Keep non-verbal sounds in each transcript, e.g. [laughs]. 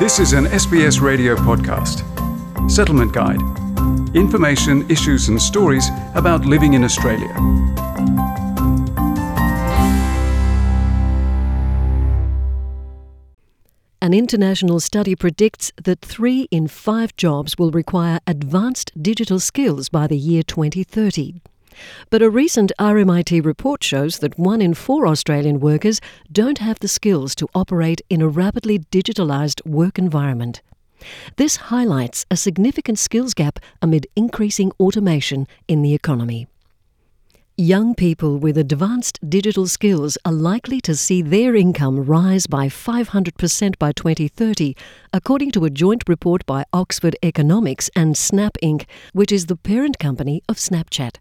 This is an SBS radio podcast. Settlement Guide. Information, issues, and stories about living in Australia. An international study predicts that three in five jobs will require advanced digital skills by the year 2030. But a recent RMIT report shows that one in four Australian workers don't have the skills to operate in a rapidly digitalised work environment. This highlights a significant skills gap amid increasing automation in the economy. Young people with advanced digital skills are likely to see their income rise by 500% by 2030, according to a joint report by Oxford Economics and Snap Inc., which is the parent company of Snapchat.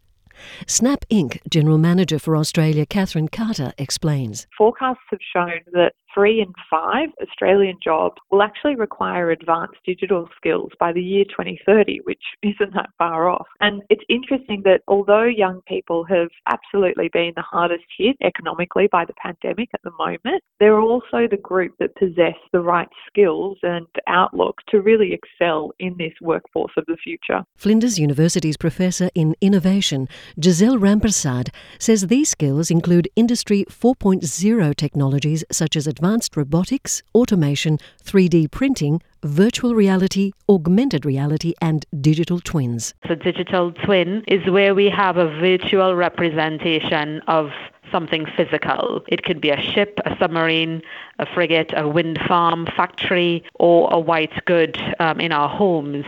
Snap Inc. General Manager for Australia, Catherine Carter, explains. Forecasts have shown that three in five Australian jobs will actually require advanced digital skills by the year 2030, which [laughs] isn't that far off. And it's interesting that although young people have absolutely been the hardest hit economically by the pandemic at the moment, they're also the group that possess the right skills and outlook to really excel in this workforce of the future. Flinders University's Professor in Innovation, Giselle Rampersad, says these skills include Industry 4.0 technologies such as advanced advanced robotics, automation, 3D printing, virtual reality, augmented reality, and digital twins. So, digital twin is where we have a virtual representation of something physical. It could be a ship, a submarine, a frigate, a wind farm, factory, or a white good um, in our homes.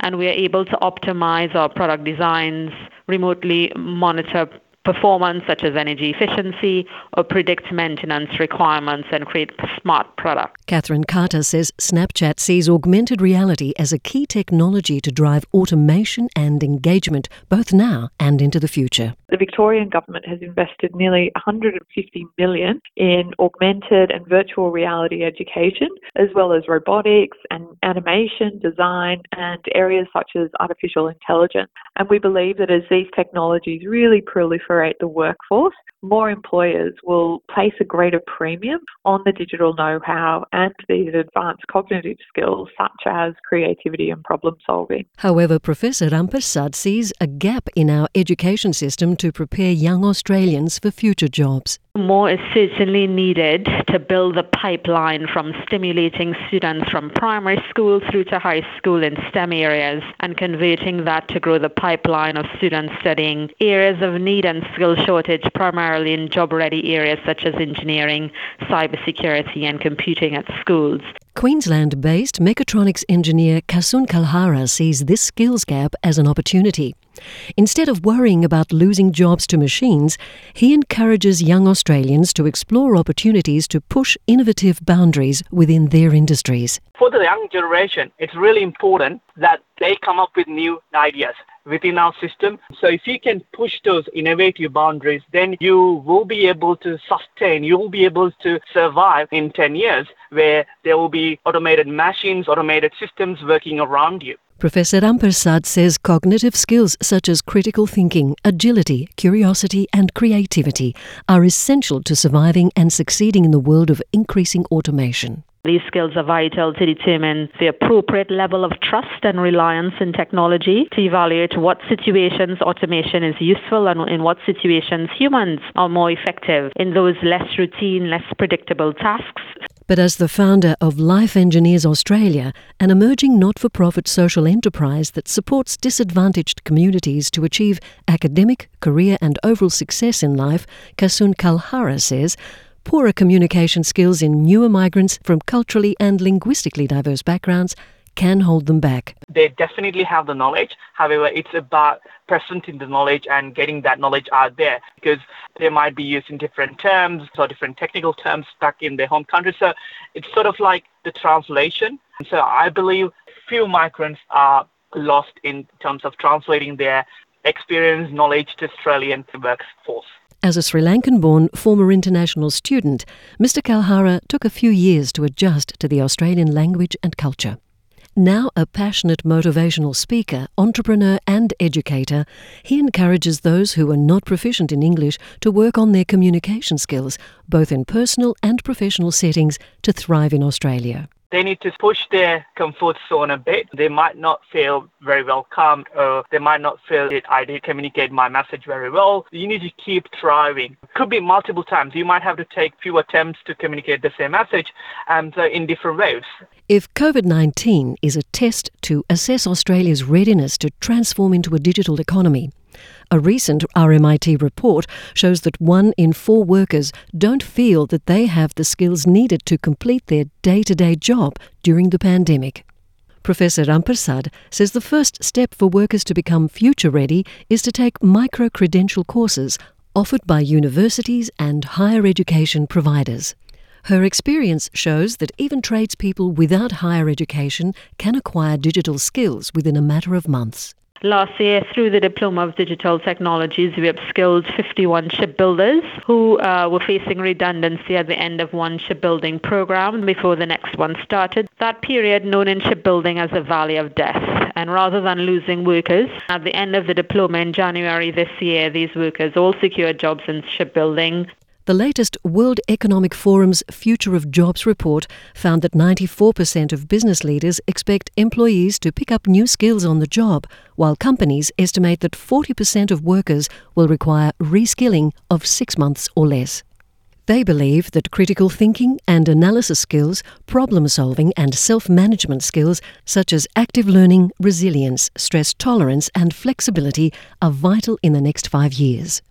And we are able to optimize our product designs, remotely monitor performance such as energy efficiency or predict maintenance requirements and create smart products. Catherine Carter says Snapchat sees augmented reality as a key technology to drive automation and engagement both now and into the future. The Victorian government has invested nearly 150 million in augmented and virtual reality education as well as robotics and animation, design and areas such as artificial intelligence. And we believe that as these technologies really proliferate the workforce, more employers will place a greater premium on the digital know how these advanced cognitive skills such as creativity and problem solving. However, Professor Rampersad sees a gap in our education system to prepare young Australians for future jobs. More is certainly needed to build the pipeline from stimulating students from primary school through to high school in STEM areas and converting that to grow the pipeline of students studying areas of need and skill shortage primarily in job ready areas such as engineering, cybersecurity and computing at schools. Queensland based mechatronics engineer Kasun Kalhara sees this skills gap as an opportunity. Instead of worrying about losing jobs to machines, he encourages young Australians to explore opportunities to push innovative boundaries within their industries. For the young generation, it's really important that they come up with new ideas within our system. So if you can push those innovative boundaries, then you will be able to sustain, you will be able to survive in 10 years where there will be automated machines, automated systems working around you. Professor Rampersad says cognitive skills such as critical thinking, agility, curiosity, and creativity are essential to surviving and succeeding in the world of increasing automation. These skills are vital to determine the appropriate level of trust and reliance in technology, to evaluate what situations automation is useful and in what situations humans are more effective in those less routine, less predictable tasks. But as the founder of Life Engineers Australia, an emerging not for profit social enterprise that supports disadvantaged communities to achieve academic, career, and overall success in life, Kasun Kalhara says, Poorer communication skills in newer migrants from culturally and linguistically diverse backgrounds can hold them back. They definitely have the knowledge. However, it's about presenting the knowledge and getting that knowledge out there because they might be using different terms or different technical terms back in their home country. So it's sort of like the translation. So I believe few migrants are lost in terms of translating their experience, knowledge to Australian workforce. As a Sri Lankan born former international student, Mr. Kalhara took a few years to adjust to the Australian language and culture. Now a passionate motivational speaker, entrepreneur, and educator, he encourages those who are not proficient in English to work on their communication skills, both in personal and professional settings, to thrive in Australia. They need to push their comfort zone a bit. They might not feel very welcomed or they might not feel that I did communicate my message very well. You need to keep trying. Could be multiple times. You might have to take few attempts to communicate the same message and so in different ways. If COVID 19 is a test to assess Australia's readiness to transform into a digital economy, a recent RMIT report shows that one in four workers don't feel that they have the skills needed to complete their day to day job during the pandemic. Professor Rampersad says the first step for workers to become future ready is to take micro credential courses offered by universities and higher education providers. Her experience shows that even tradespeople without higher education can acquire digital skills within a matter of months. Last year, through the Diploma of Digital Technologies, we upskilled 51 shipbuilders who uh, were facing redundancy at the end of one shipbuilding program before the next one started. That period, known in shipbuilding as the Valley of Death. And rather than losing workers, at the end of the diploma in January this year, these workers all secured jobs in shipbuilding. The latest World Economic Forum's Future of Jobs report found that 94% of business leaders expect employees to pick up new skills on the job, while companies estimate that 40% of workers will require reskilling of six months or less. They believe that critical thinking and analysis skills, problem solving, and self management skills such as active learning, resilience, stress tolerance, and flexibility are vital in the next five years.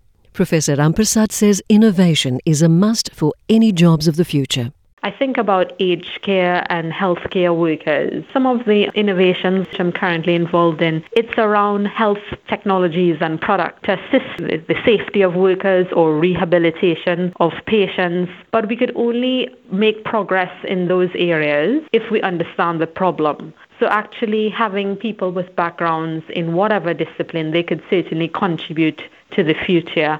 Professor Rampersad says innovation is a must for any jobs of the future. I think about aged care and healthcare workers. Some of the innovations which I'm currently involved in, it's around health technologies and product to assist with the safety of workers or rehabilitation of patients. But we could only make progress in those areas if we understand the problem. So actually having people with backgrounds in whatever discipline, they could certainly contribute to the future.